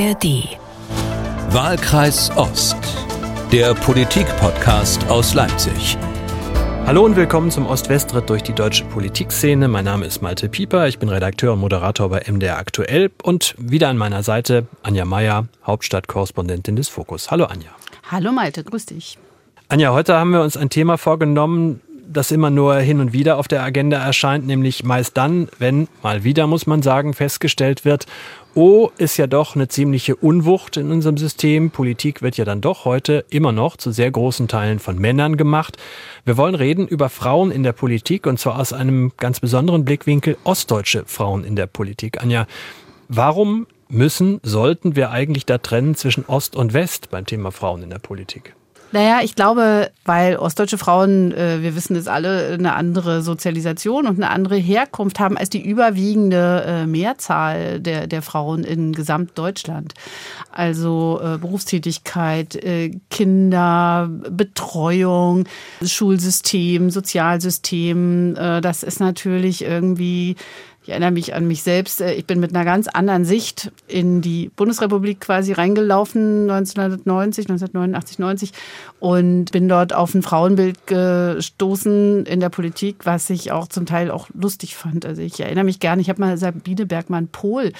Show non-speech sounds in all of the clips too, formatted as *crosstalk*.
ARD. Wahlkreis Ost. Der Politik-Podcast aus Leipzig. Hallo und willkommen zum Ost-West-Ritt durch die deutsche Politikszene. Mein Name ist Malte Pieper, ich bin Redakteur und Moderator bei MDR Aktuell und wieder an meiner Seite Anja Meier, Hauptstadtkorrespondentin des Fokus. Hallo Anja. Hallo Malte, grüß dich. Anja, heute haben wir uns ein Thema vorgenommen, das immer nur hin und wieder auf der Agenda erscheint, nämlich meist dann, wenn mal wieder, muss man sagen, festgestellt wird, oh, ist ja doch eine ziemliche Unwucht in unserem System. Politik wird ja dann doch heute immer noch zu sehr großen Teilen von Männern gemacht. Wir wollen reden über Frauen in der Politik und zwar aus einem ganz besonderen Blickwinkel ostdeutsche Frauen in der Politik. Anja, warum müssen, sollten wir eigentlich da trennen zwischen Ost und West beim Thema Frauen in der Politik? Naja, ich glaube, weil ostdeutsche Frauen, äh, wir wissen es alle, eine andere Sozialisation und eine andere Herkunft haben als die überwiegende äh, Mehrzahl der, der Frauen in Gesamtdeutschland. Also äh, Berufstätigkeit, Kinder, Betreuung, Schulsystem, Sozialsystem, das ist natürlich irgendwie ich erinnere mich an mich selbst. Äh, ich bin mit einer ganz anderen Sicht in die Bundesrepublik quasi reingelaufen, 1990, 1989, 90 und bin dort auf ein Frauenbild gestoßen in der Politik, was ich auch zum Teil auch lustig fand. Also ich erinnere mich gerne, ich habe mal Sabine Bergmann-Pohl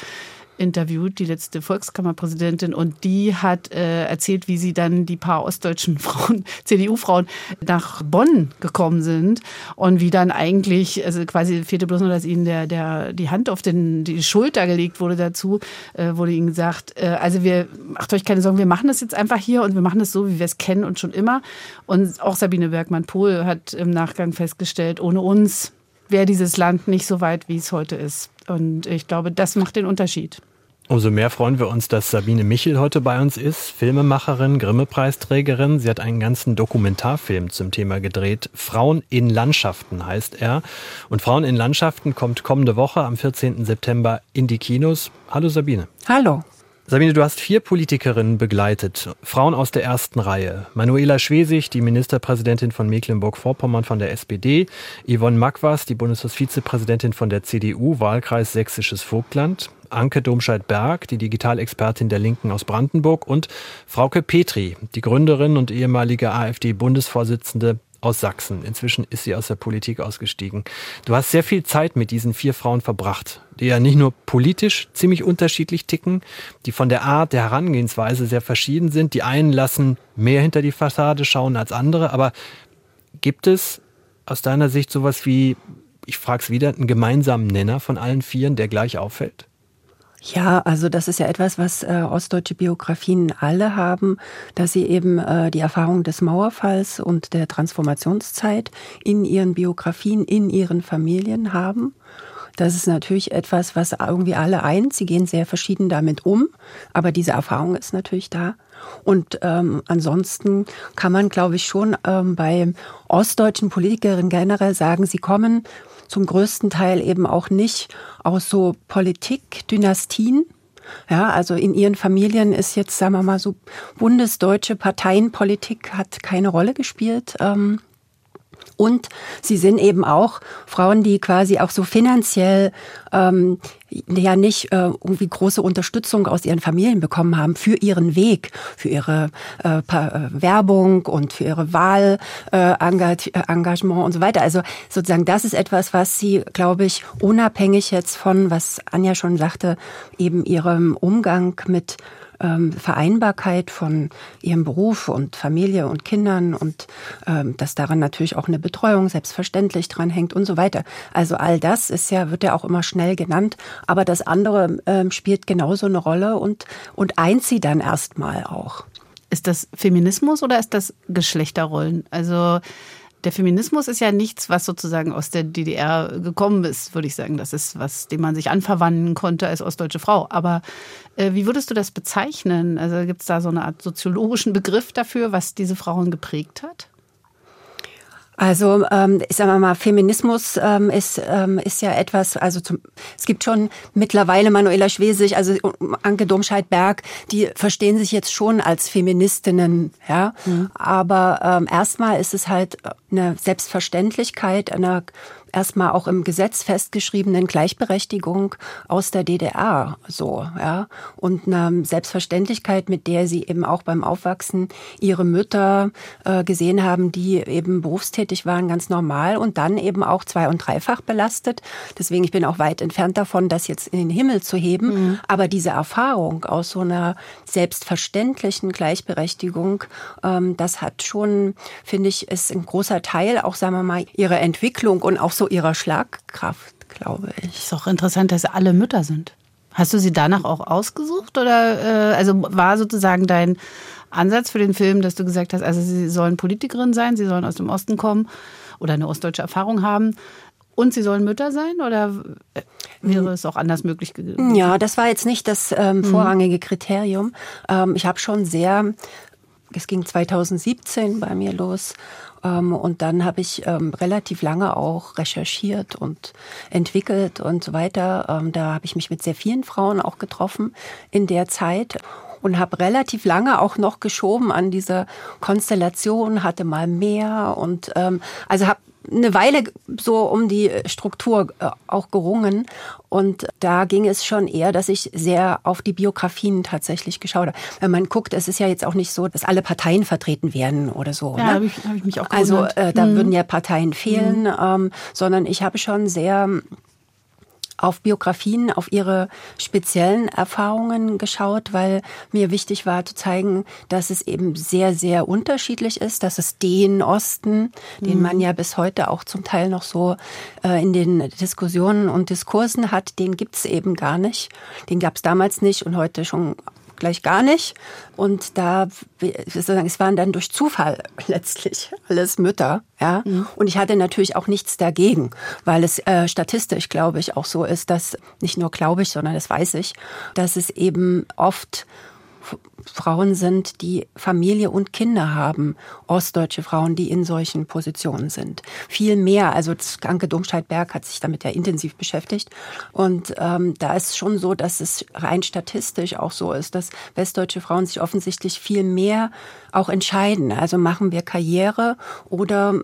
interviewt, die letzte Volkskammerpräsidentin, und die hat äh, erzählt, wie sie dann die paar ostdeutschen *laughs* Frauen, CDU-Frauen, nach Bonn gekommen sind und wie dann eigentlich, also quasi fehlte bloß nur, dass ihnen der, der, die Hand auf den, die Schulter gelegt wurde dazu, äh, wurde ihnen gesagt, äh, also wir, macht euch keine Sorgen, wir machen das jetzt einfach hier und wir machen das so, wie wir es kennen und schon immer. Und auch Sabine Bergmann-Pohl hat im Nachgang festgestellt, ohne uns wäre dieses Land nicht so weit, wie es heute ist. Und ich glaube, das macht den Unterschied. Umso mehr freuen wir uns, dass Sabine Michel heute bei uns ist, Filmemacherin, Grimme-Preisträgerin. Sie hat einen ganzen Dokumentarfilm zum Thema gedreht. Frauen in Landschaften heißt er. Und Frauen in Landschaften kommt kommende Woche am 14. September in die Kinos. Hallo Sabine. Hallo. Sabine, du hast vier Politikerinnen begleitet, Frauen aus der ersten Reihe. Manuela Schwesig, die Ministerpräsidentin von Mecklenburg-Vorpommern von der SPD, Yvonne Makwas, die Bundestagsvizepräsidentin von der CDU, Wahlkreis Sächsisches Vogtland, Anke Domscheit-Berg, die Digitalexpertin der Linken aus Brandenburg. Und Frauke Petri, die Gründerin und ehemalige AfD-Bundesvorsitzende aus Sachsen. Inzwischen ist sie aus der Politik ausgestiegen. Du hast sehr viel Zeit mit diesen vier Frauen verbracht, die ja nicht nur politisch ziemlich unterschiedlich ticken, die von der Art der Herangehensweise sehr verschieden sind. Die einen lassen mehr hinter die Fassade schauen als andere, aber gibt es aus deiner Sicht sowas wie, ich frage es wieder, einen gemeinsamen Nenner von allen Vieren, der gleich auffällt? Ja, also das ist ja etwas, was äh, ostdeutsche Biografien alle haben, dass sie eben äh, die Erfahrung des Mauerfalls und der Transformationszeit in ihren Biografien, in ihren Familien haben. Das ist natürlich etwas, was irgendwie alle eint. Sie gehen sehr verschieden damit um, aber diese Erfahrung ist natürlich da. Und ähm, ansonsten kann man, glaube ich, schon ähm, bei ostdeutschen Politikerinnen generell sagen, sie kommen zum größten Teil eben auch nicht aus so Politikdynastien. Ja, also in ihren Familien ist jetzt, sagen wir mal, so bundesdeutsche Parteienpolitik hat keine Rolle gespielt. Ähm, und sie sind eben auch Frauen, die quasi auch so finanziell ähm, ja nicht äh, irgendwie große Unterstützung aus ihren Familien bekommen haben für ihren Weg, für ihre äh, äh Werbung und für ihre Wahlengagement äh, und so weiter. Also sozusagen das ist etwas, was sie, glaube ich, unabhängig jetzt von, was Anja schon sagte, eben ihrem Umgang mit ähm, Vereinbarkeit von ihrem Beruf und Familie und Kindern und ähm, dass daran natürlich auch eine Betreuung selbstverständlich dran hängt und so weiter. Also all das ist ja, wird ja auch immer schnell genannt, aber das andere ähm, spielt genauso eine Rolle und, und eint sie dann erstmal auch. Ist das Feminismus oder ist das Geschlechterrollen? Also der Feminismus ist ja nichts, was sozusagen aus der DDR gekommen ist, würde ich sagen. Das ist was, dem man sich anverwandeln konnte als ostdeutsche Frau. Aber äh, wie würdest du das bezeichnen? Also gibt es da so eine Art soziologischen Begriff dafür, was diese Frauen geprägt hat? Also ähm, ich sage mal, Feminismus ähm, ist, ähm, ist ja etwas, also zum, es gibt schon mittlerweile Manuela Schwesig, also Anke Domscheit-Berg, die verstehen sich jetzt schon als Feministinnen, ja. Mhm. Aber ähm, erstmal ist es halt eine Selbstverständlichkeit einer erstmal auch im Gesetz festgeschriebenen Gleichberechtigung aus der DDR so, ja. Und eine Selbstverständlichkeit, mit der sie eben auch beim Aufwachsen ihre Mütter äh, gesehen haben, die eben berufstätig waren, ganz normal und dann eben auch zwei- und dreifach belastet. Deswegen, ich bin auch weit entfernt davon, das jetzt in den Himmel zu heben. Mhm. Aber diese Erfahrung aus so einer selbstverständlichen Gleichberechtigung, ähm, das hat schon, finde ich, ist ein großer Teil auch, sagen wir mal, ihrer Entwicklung und auch so ihrer Schlagkraft, glaube ich. Ist auch interessant, dass alle Mütter sind. Hast du sie danach auch ausgesucht oder äh, also war sozusagen dein Ansatz für den Film, dass du gesagt hast, also sie sollen Politikerin sein, sie sollen aus dem Osten kommen oder eine ostdeutsche Erfahrung haben und sie sollen Mütter sein oder wäre es auch anders möglich gewesen? Ja, das war jetzt nicht das ähm, mhm. vorrangige Kriterium. Ähm, ich habe schon sehr, es ging 2017 bei mir los und dann habe ich ähm, relativ lange auch recherchiert und entwickelt und so weiter. Ähm, da habe ich mich mit sehr vielen Frauen auch getroffen in der Zeit und habe relativ lange auch noch geschoben an dieser Konstellation, hatte mal mehr und ähm, also habe eine Weile so um die Struktur äh, auch gerungen. Und da ging es schon eher, dass ich sehr auf die Biografien tatsächlich geschaut habe. Wenn man guckt, es ist ja jetzt auch nicht so, dass alle Parteien vertreten werden oder so. Ja, ne? habe ich, hab ich mich auch gewundert. Also äh, da mhm. würden ja Parteien fehlen, mhm. ähm, sondern ich habe schon sehr auf Biografien, auf ihre speziellen Erfahrungen geschaut, weil mir wichtig war zu zeigen, dass es eben sehr, sehr unterschiedlich ist, dass es den Osten, mhm. den man ja bis heute auch zum Teil noch so äh, in den Diskussionen und Diskursen hat, den gibt's eben gar nicht. Den gab's damals nicht und heute schon gleich gar nicht. Und da, es waren dann durch Zufall *laughs* letztlich alles Mütter, ja. Mhm. Und ich hatte natürlich auch nichts dagegen, weil es äh, statistisch, glaube ich, auch so ist, dass nicht nur glaube ich, sondern das weiß ich, dass es eben oft Frauen sind, die Familie und Kinder haben, ostdeutsche Frauen, die in solchen Positionen sind. Viel mehr, also Anke Domscheit-Berg hat sich damit ja intensiv beschäftigt. Und ähm, da ist schon so, dass es rein statistisch auch so ist, dass westdeutsche Frauen sich offensichtlich viel mehr auch entscheiden. Also machen wir Karriere oder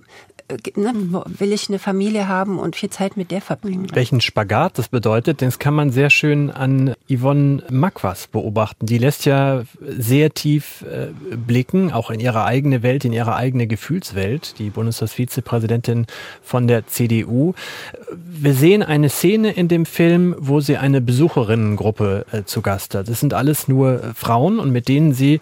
ne, will ich eine Familie haben und viel Zeit mit der verbringen. Welchen Spagat das bedeutet, das kann man sehr schön an Yvonne Makwas beobachten. Die lässt ja sehr tief äh, blicken, auch in ihre eigene Welt, in ihre eigene Gefühlswelt, die Bundestagsvizepräsidentin von der CDU. Wir sehen eine Szene in dem Film, wo sie eine Besucherinnengruppe äh, zu Gast hat. Das sind alles nur äh, Frauen und mit denen sie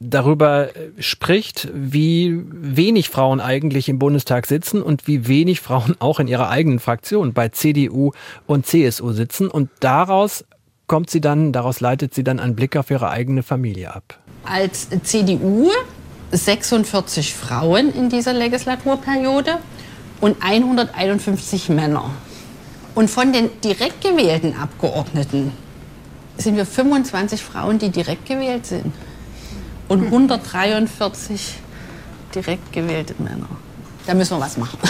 darüber äh, spricht, wie wenig Frauen eigentlich im Bundestag sitzen und wie wenig Frauen *laughs* auch in ihrer eigenen Fraktion bei CDU und CSU sitzen. Und daraus kommt sie dann, daraus leitet sie dann einen Blick auf ihre eigene Familie ab. Als CDU 46 Frauen in dieser Legislaturperiode und 151 Männer. Und von den direkt gewählten Abgeordneten sind wir 25 Frauen, die direkt gewählt sind und 143 direkt gewählte Männer. Da müssen wir was machen. *laughs*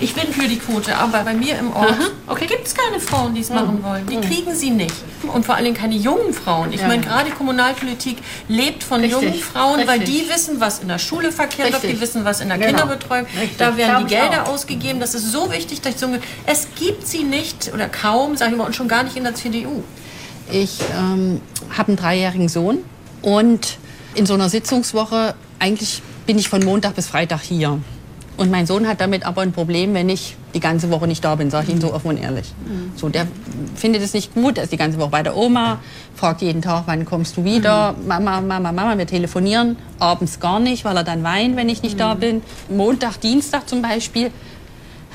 Ich bin für die Quote, aber bei mir im Ort okay. gibt es keine Frauen, die es machen wollen. Die kriegen sie nicht. Und vor allem keine jungen Frauen. Ich ja. meine, gerade Kommunalpolitik lebt von Richtig. jungen Frauen, Richtig. weil die wissen, was in der Schule verkehrt wird, die wissen, was in der genau. Kinderbetreuung. Richtig. Da werden die Gelder ausgegeben. Das ist so wichtig, dass ich so, es gibt sie nicht oder kaum, sage ich mal, und schon gar nicht in der CDU. Ich ähm, habe einen dreijährigen Sohn und in so einer Sitzungswoche, eigentlich bin ich von Montag bis Freitag hier. Und mein Sohn hat damit aber ein Problem, wenn ich die ganze Woche nicht da bin, sage ich ihm so offen und ehrlich. Mhm. So, der findet es nicht gut, er ist die ganze Woche bei der Oma, fragt jeden Tag, wann kommst du wieder? Mhm. Mama, Mama, Mama, wir telefonieren. Abends gar nicht, weil er dann weint, wenn ich nicht mhm. da bin. Montag, Dienstag zum Beispiel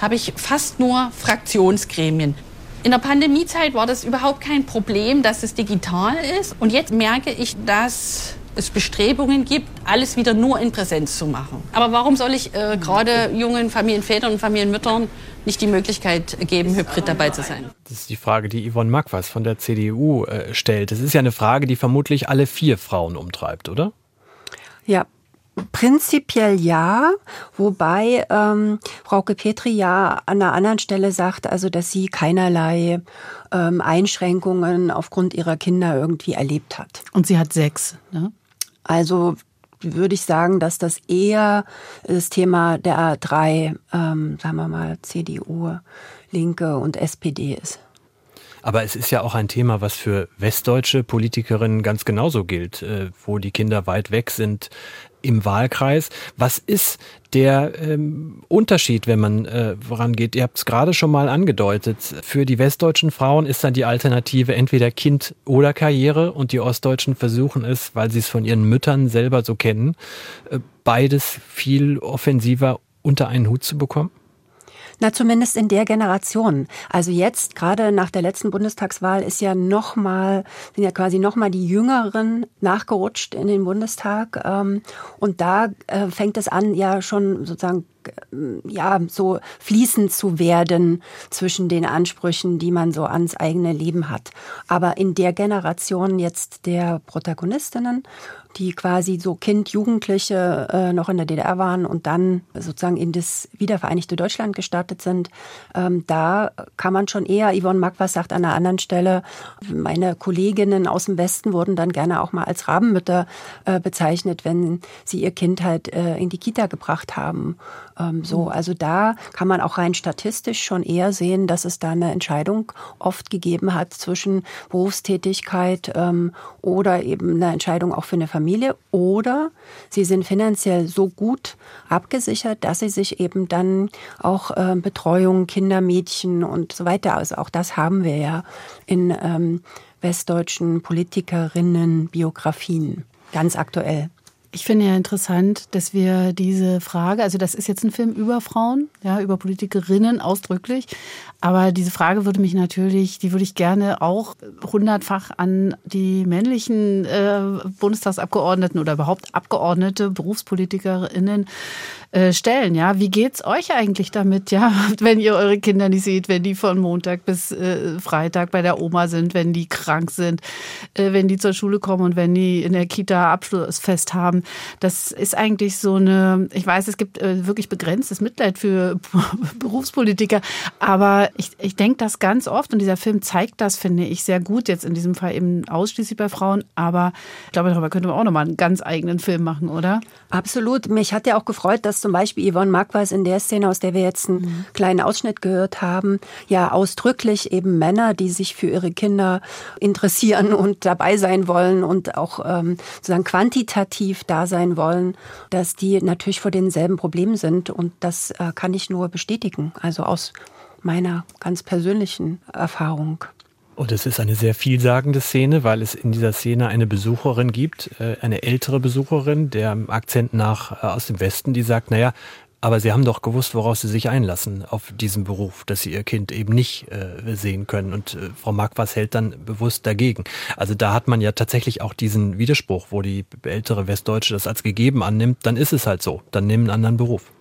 habe ich fast nur Fraktionsgremien. In der Pandemiezeit war das überhaupt kein Problem, dass es digital ist. Und jetzt merke ich, dass es Bestrebungen gibt, alles wieder nur in Präsenz zu machen. Aber warum soll ich äh, gerade jungen Familienvätern und Familienmüttern nicht die Möglichkeit geben, hybrid dabei zu sein? Das ist die Frage, die Yvonne Magwas von der CDU äh, stellt. Das ist ja eine Frage, die vermutlich alle vier Frauen umtreibt, oder? Ja, Prinzipiell ja, wobei ähm, Frauke Petri ja an einer anderen Stelle sagt, also dass sie keinerlei ähm, Einschränkungen aufgrund ihrer Kinder irgendwie erlebt hat. Und sie hat sechs, ne? Also würde ich sagen, dass das eher das Thema der drei, ähm, sagen wir mal, CDU, Linke und SPD ist. Aber es ist ja auch ein Thema, was für westdeutsche Politikerinnen ganz genauso gilt, äh, wo die Kinder weit weg sind im Wahlkreis. Was ist der ähm, Unterschied, wenn man äh, vorangeht? Ihr habt es gerade schon mal angedeutet. Für die westdeutschen Frauen ist dann die Alternative entweder Kind oder Karriere und die ostdeutschen versuchen es, weil sie es von ihren Müttern selber so kennen, äh, beides viel offensiver unter einen Hut zu bekommen? Na, zumindest in der Generation. Also jetzt, gerade nach der letzten Bundestagswahl, ist ja nochmal, sind ja quasi nochmal die Jüngeren nachgerutscht in den Bundestag. Ähm, und da äh, fängt es an, ja schon sozusagen ja, so fließend zu werden zwischen den Ansprüchen, die man so ans eigene Leben hat. Aber in der Generation jetzt der Protagonistinnen die quasi so Kind, Jugendliche äh, noch in der DDR waren und dann sozusagen in das wiedervereinigte Deutschland gestartet sind. Ähm, da kann man schon eher, Yvonne Magwas sagt an einer anderen Stelle, meine Kolleginnen aus dem Westen wurden dann gerne auch mal als Rabenmütter äh, bezeichnet, wenn sie ihr Kind halt äh, in die Kita gebracht haben. Ähm, so, mhm. also da kann man auch rein statistisch schon eher sehen, dass es da eine Entscheidung oft gegeben hat zwischen Berufstätigkeit ähm, oder eben eine Entscheidung auch für eine Familie Familie oder sie sind finanziell so gut abgesichert, dass sie sich eben dann auch äh, Betreuung, Kinder, Mädchen und so weiter, also auch das haben wir ja in ähm, westdeutschen Politikerinnen Biografien ganz aktuell. Ich finde ja interessant, dass wir diese Frage, also das ist jetzt ein Film über Frauen, ja, über Politikerinnen ausdrücklich, aber diese Frage würde mich natürlich, die würde ich gerne auch hundertfach an die männlichen äh, Bundestagsabgeordneten oder überhaupt Abgeordnete, Berufspolitikerinnen äh, stellen. Ja, wie geht's euch eigentlich damit? Ja, *laughs* wenn ihr eure Kinder nicht seht, wenn die von Montag bis äh, Freitag bei der Oma sind, wenn die krank sind, äh, wenn die zur Schule kommen und wenn die in der Kita Abschlussfest haben. Das ist eigentlich so eine, ich weiß, es gibt äh, wirklich begrenztes Mitleid für *laughs* Berufspolitiker, aber ich, ich denke das ganz oft und dieser Film zeigt das, finde ich, sehr gut. Jetzt in diesem Fall eben ausschließlich bei Frauen, aber ich glaube, darüber könnte man auch nochmal einen ganz eigenen Film machen, oder? Absolut. Mich hat ja auch gefreut, dass zum Beispiel Yvonne Marquardt in der Szene, aus der wir jetzt einen mhm. kleinen Ausschnitt gehört haben, ja ausdrücklich eben Männer, die sich für ihre Kinder interessieren *laughs* und dabei sein wollen und auch ähm, sozusagen quantitativ da sein wollen, dass die natürlich vor denselben Problemen sind. Und das äh, kann ich nur bestätigen. Also aus meiner ganz persönlichen Erfahrung. Und es ist eine sehr vielsagende Szene, weil es in dieser Szene eine Besucherin gibt, äh, eine ältere Besucherin, der Akzent nach äh, aus dem Westen, die sagt, naja, aber Sie haben doch gewusst, worauf Sie sich einlassen auf diesen Beruf, dass Sie Ihr Kind eben nicht äh, sehen können. Und äh, Frau Marquardt hält dann bewusst dagegen. Also da hat man ja tatsächlich auch diesen Widerspruch, wo die ältere Westdeutsche das als gegeben annimmt, dann ist es halt so. Dann nehmen einen anderen Beruf.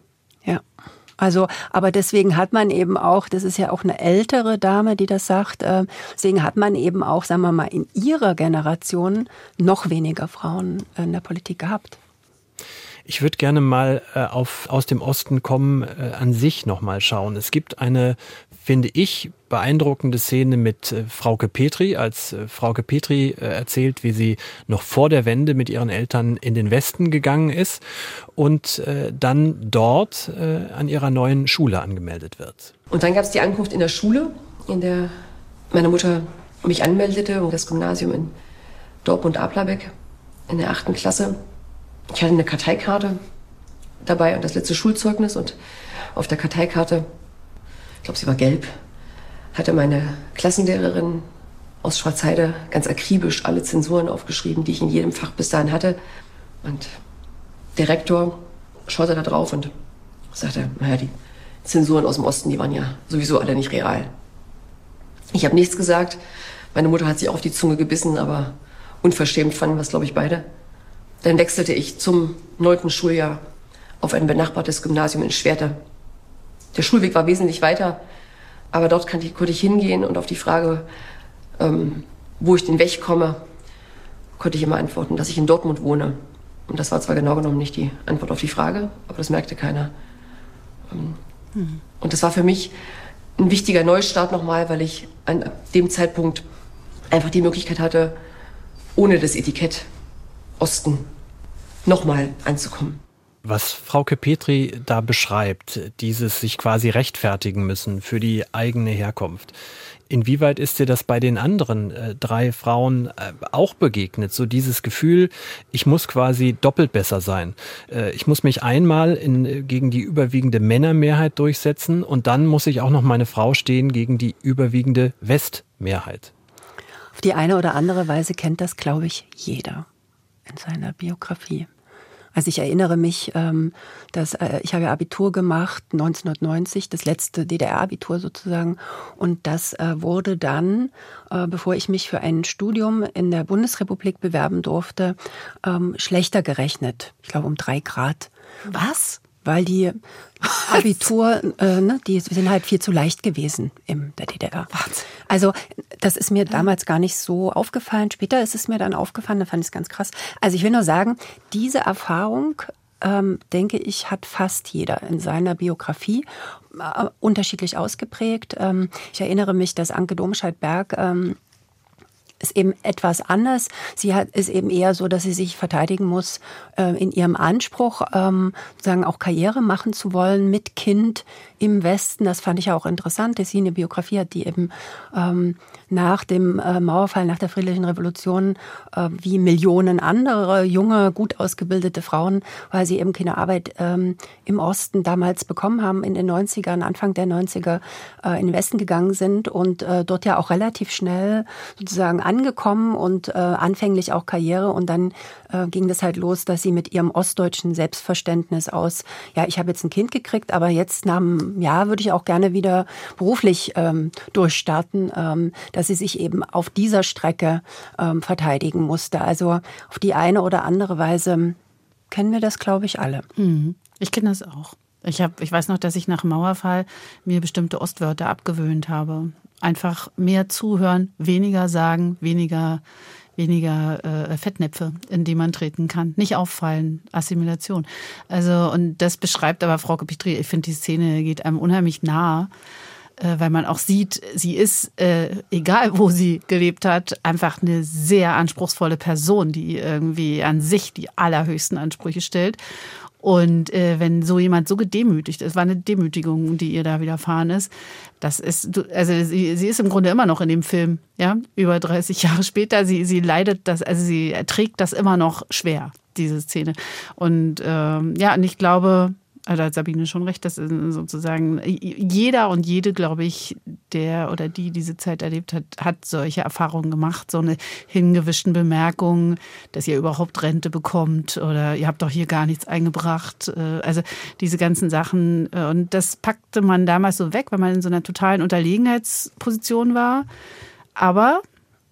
Also, aber deswegen hat man eben auch, das ist ja auch eine ältere Dame, die das sagt, äh, deswegen hat man eben auch, sagen wir mal, in ihrer Generation noch weniger Frauen in der Politik gehabt. Ich würde gerne mal äh, auf aus dem Osten kommen äh, an sich noch mal schauen. Es gibt eine, finde ich, beeindruckende Szene mit äh, Frauke Petri, als äh, Frauke Petri äh, erzählt, wie sie noch vor der Wende mit ihren Eltern in den Westen gegangen ist und äh, dann dort äh, an ihrer neuen Schule angemeldet wird. Und dann gab es die Ankunft in der Schule, in der meine Mutter mich anmeldete, das Gymnasium in Dortmund-Ablerbeck in der achten Klasse. Ich hatte eine Karteikarte dabei und das letzte Schulzeugnis und auf der Karteikarte, ich glaube, sie war gelb, hatte meine Klassenlehrerin aus Schwarzheide ganz akribisch alle Zensuren aufgeschrieben, die ich in jedem Fach bis dahin hatte. Und der Rektor schaute da drauf und sagte, naja, die Zensuren aus dem Osten, die waren ja sowieso alle nicht real. Ich habe nichts gesagt. Meine Mutter hat sich auf die Zunge gebissen, aber unverschämt fanden wir es, glaube ich, beide. Dann wechselte ich zum neunten Schuljahr auf ein benachbartes Gymnasium in Schwerte. Der Schulweg war wesentlich weiter, aber dort konnte ich, hingehen und auf die Frage, ähm, wo ich denn wegkomme, konnte ich immer antworten, dass ich in Dortmund wohne. Und das war zwar genau genommen nicht die Antwort auf die Frage, aber das merkte keiner. Ähm, mhm. Und das war für mich ein wichtiger Neustart nochmal, weil ich an dem Zeitpunkt einfach die Möglichkeit hatte, ohne das Etikett Osten nochmal anzukommen. Was Frauke Petri da beschreibt, dieses sich quasi rechtfertigen müssen für die eigene Herkunft. Inwieweit ist dir das bei den anderen äh, drei Frauen äh, auch begegnet? So dieses Gefühl, ich muss quasi doppelt besser sein. Äh, ich muss mich einmal in, gegen die überwiegende Männermehrheit durchsetzen und dann muss ich auch noch meine Frau stehen gegen die überwiegende Westmehrheit. Auf die eine oder andere Weise kennt das, glaube ich, jeder in seiner Biografie. Also ich erinnere mich, ähm, dass äh, ich habe Abitur gemacht 1990, das letzte DDR-Abitur sozusagen, und das äh, wurde dann, äh, bevor ich mich für ein Studium in der Bundesrepublik bewerben durfte, ähm, schlechter gerechnet. Ich glaube um drei Grad. Was? Weil die Abitur, äh, ne, die sind halt viel zu leicht gewesen in der DDR. Also das ist mir damals gar nicht so aufgefallen. Später ist es mir dann aufgefallen, da fand ich es ganz krass. Also ich will nur sagen, diese Erfahrung, ähm, denke ich, hat fast jeder in seiner Biografie äh, unterschiedlich ausgeprägt. Ähm, ich erinnere mich, dass Anke Domscheit-Berg ähm, ist eben etwas anders. Sie hat, ist eben eher so, dass sie sich verteidigen muss äh, in ihrem Anspruch, ähm, sozusagen auch Karriere machen zu wollen mit Kind im Westen. Das fand ich auch interessant, dass sie eine Biografie hat, die eben ähm, nach dem äh, Mauerfall, nach der Friedlichen Revolution, äh, wie Millionen andere junge, gut ausgebildete Frauen, weil sie eben keine Arbeit ähm, im Osten damals bekommen haben, in den 90ern, Anfang der 90er äh, in den Westen gegangen sind und äh, dort ja auch relativ schnell sozusagen angekommen und äh, anfänglich auch Karriere und dann äh, ging das halt los, dass sie mit ihrem ostdeutschen Selbstverständnis aus, ja, ich habe jetzt ein Kind gekriegt, aber jetzt nach einem Jahr würde ich auch gerne wieder beruflich ähm, durchstarten, ähm, dass sie sich eben auf dieser Strecke ähm, verteidigen musste. Also auf die eine oder andere Weise kennen wir das, glaube ich, alle. Mhm. Ich kenne das auch. Ich, hab, ich weiß noch, dass ich nach Mauerfall mir bestimmte Ostwörter abgewöhnt habe. Einfach mehr zuhören, weniger sagen, weniger weniger äh, Fettnäpfe, in die man treten kann. Nicht auffallen, Assimilation. Also, und das beschreibt aber Frau Petri, ich finde, die Szene geht einem unheimlich nah, äh, weil man auch sieht, sie ist, äh, egal wo sie gelebt hat, einfach eine sehr anspruchsvolle Person, die irgendwie an sich die allerhöchsten Ansprüche stellt. Und äh, wenn so jemand so gedemütigt ist, war eine Demütigung, die ihr da widerfahren ist. Das ist, also sie, sie ist im Grunde immer noch in dem Film, ja, über 30 *laughs* Jahre später. Sie, sie leidet das, also sie erträgt das immer noch schwer, diese Szene. Und ähm, ja, und ich glaube, also hat Sabine schon recht, dass sozusagen jeder und jede, glaube ich, der oder die diese Zeit erlebt hat, hat solche Erfahrungen gemacht, so eine hingewischten Bemerkung, dass ihr überhaupt Rente bekommt oder ihr habt doch hier gar nichts eingebracht. Äh, also diese ganzen Sachen äh, und das packte man damals so weg, weil man in so einer totalen Unterlegenheitsposition war. Aber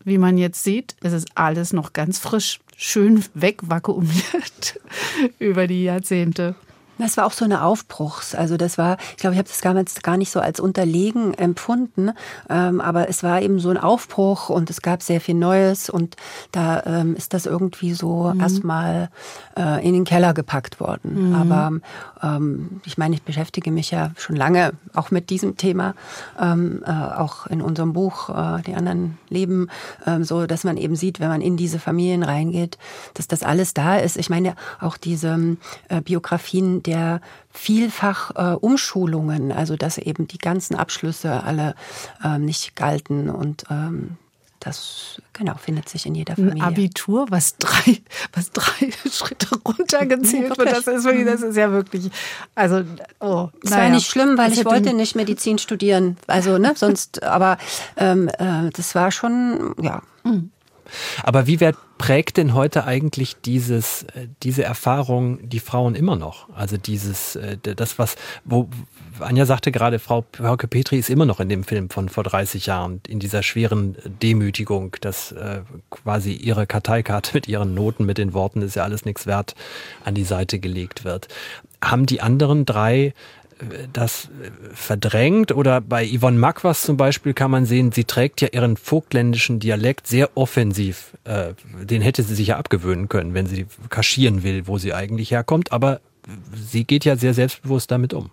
wie man jetzt sieht, ist es alles noch ganz frisch, schön wegvakuumiert *laughs* über die Jahrzehnte. Das war auch so eine Aufbruchs. Also das war, ich glaube, ich habe das damals gar nicht so als unterlegen empfunden, ähm, aber es war eben so ein Aufbruch und es gab sehr viel Neues und da ähm, ist das irgendwie so mhm. erstmal äh, in den Keller gepackt worden. Mhm. Aber ähm, ich meine, ich beschäftige mich ja schon lange auch mit diesem Thema, ähm, äh, auch in unserem Buch äh, Die anderen Leben, äh, so dass man eben sieht, wenn man in diese Familien reingeht, dass das alles da ist. Ich meine, auch diese äh, Biografien der vielfach äh, Umschulungen, also dass eben die ganzen Abschlüsse alle ähm, nicht galten und ähm, das genau findet sich in jeder Familie. Ein Abitur, was drei, *laughs* was drei *laughs* Schritte runtergezählt wird, das ist wirklich, das ist ja wirklich, also oh, das naja. war nicht schlimm, weil das ich wollte nicht Medizin studieren, also ne, sonst, aber ähm, äh, das war schon ja. Mhm. Aber wie wird prägt denn heute eigentlich dieses, äh, diese Erfahrung die Frauen immer noch? Also dieses, äh, das was, wo Anja sagte gerade, Frau Hörke Petri ist immer noch in dem Film von vor 30 Jahren, in dieser schweren Demütigung, dass äh, quasi ihre Karteikarte mit ihren Noten, mit den Worten ist ja alles nichts wert, an die Seite gelegt wird. Haben die anderen drei das verdrängt oder bei Yvonne Makwas zum Beispiel kann man sehen, sie trägt ja ihren vogtländischen Dialekt sehr offensiv. Äh, den hätte sie sich ja abgewöhnen können, wenn sie kaschieren will, wo sie eigentlich herkommt, aber sie geht ja sehr selbstbewusst damit um.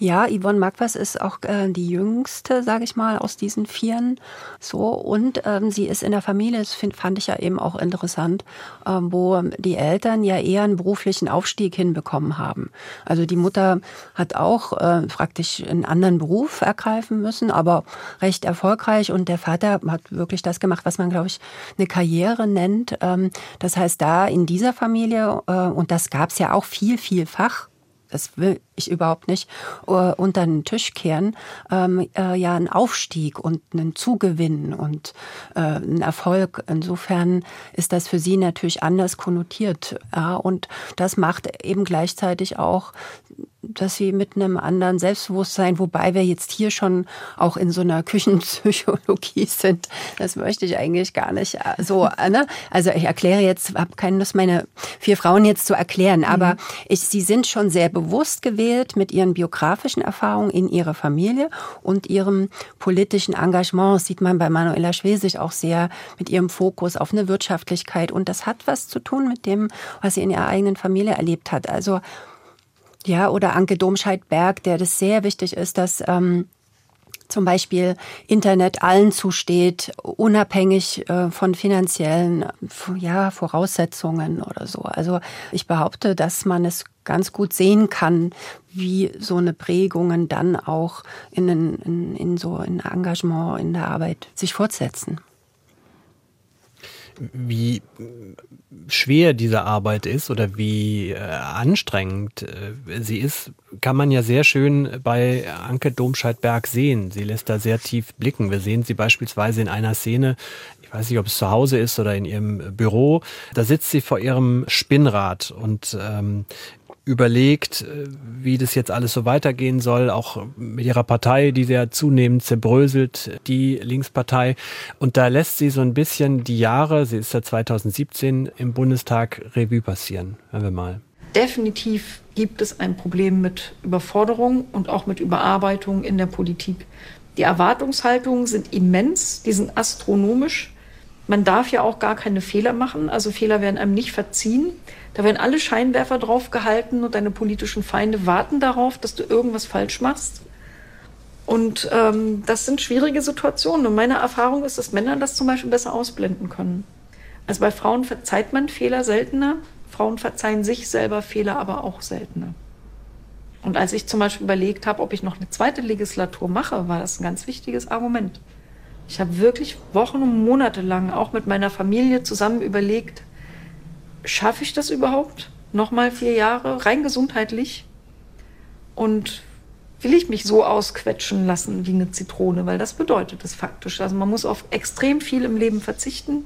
Ja, Yvonne Magwas ist auch äh, die jüngste, sage ich mal, aus diesen Vieren. So und ähm, sie ist in der Familie, das find, fand ich ja eben auch interessant, ähm, wo die Eltern ja eher einen beruflichen Aufstieg hinbekommen haben. Also die Mutter hat auch äh, praktisch einen anderen Beruf ergreifen müssen, aber recht erfolgreich. Und der Vater hat wirklich das gemacht, was man, glaube ich, eine Karriere nennt. Ähm, das heißt, da in dieser Familie äh, und das gab es ja auch viel, vielfach das will ich überhaupt nicht, uh, unter den Tisch kehren, ähm, äh, ja ein Aufstieg und einen Zugewinn und äh, ein Erfolg. Insofern ist das für sie natürlich anders konnotiert. Ja, und das macht eben gleichzeitig auch dass sie mit einem anderen Selbstbewusstsein, wobei wir jetzt hier schon auch in so einer Küchenpsychologie *laughs* sind, das möchte ich eigentlich gar nicht äh, so. Äh, ne? Also ich erkläre jetzt, habe keine Lust, meine vier Frauen jetzt zu erklären, aber mhm. ich, sie sind schon sehr bewusst gewählt mit ihren biografischen Erfahrungen in ihrer Familie und ihrem politischen Engagement. Das sieht man bei Manuela Schwesig auch sehr mit ihrem Fokus auf eine Wirtschaftlichkeit und das hat was zu tun mit dem, was sie in ihrer eigenen Familie erlebt hat. Also ja, oder Anke Domscheit-Berg, der das sehr wichtig ist, dass ähm, zum Beispiel Internet allen zusteht, unabhängig äh, von finanziellen ja, Voraussetzungen oder so. Also ich behaupte, dass man es ganz gut sehen kann, wie so eine Prägungen dann auch in, in, in so ein Engagement in der Arbeit sich fortsetzen wie schwer diese Arbeit ist oder wie äh, anstrengend äh, sie ist, kann man ja sehr schön bei Anke Domscheit-Berg sehen. Sie lässt da sehr tief blicken. Wir sehen sie beispielsweise in einer Szene, ich weiß nicht, ob es zu Hause ist oder in ihrem Büro. Da sitzt sie vor ihrem Spinnrad und ähm, überlegt, äh, wie das jetzt alles so weitergehen soll, auch mit ihrer Partei, die sehr zunehmend zerbröselt, die Linkspartei. Und da lässt sie so ein bisschen die Jahre, sie ist ja 2017 im Bundestag, Revue passieren. Hören wir mal. Definitiv gibt es ein Problem mit Überforderung und auch mit Überarbeitung in der Politik. Die Erwartungshaltungen sind immens, die sind astronomisch. Man darf ja auch gar keine Fehler machen, also Fehler werden einem nicht verziehen. Da werden alle Scheinwerfer drauf gehalten und deine politischen Feinde warten darauf, dass du irgendwas falsch machst. Und ähm, das sind schwierige Situationen. Und meine Erfahrung ist, dass Männer das zum Beispiel besser ausblenden können. Also bei Frauen verzeiht man Fehler seltener. Frauen verzeihen sich selber Fehler aber auch seltener. Und als ich zum Beispiel überlegt habe, ob ich noch eine zweite Legislatur mache, war das ein ganz wichtiges Argument. Ich habe wirklich Wochen und Monate lang auch mit meiner Familie zusammen überlegt, schaffe ich das überhaupt? Nochmal vier Jahre, rein gesundheitlich? Und will ich mich so ausquetschen lassen wie eine Zitrone? Weil das bedeutet es faktisch. Also man muss auf extrem viel im Leben verzichten.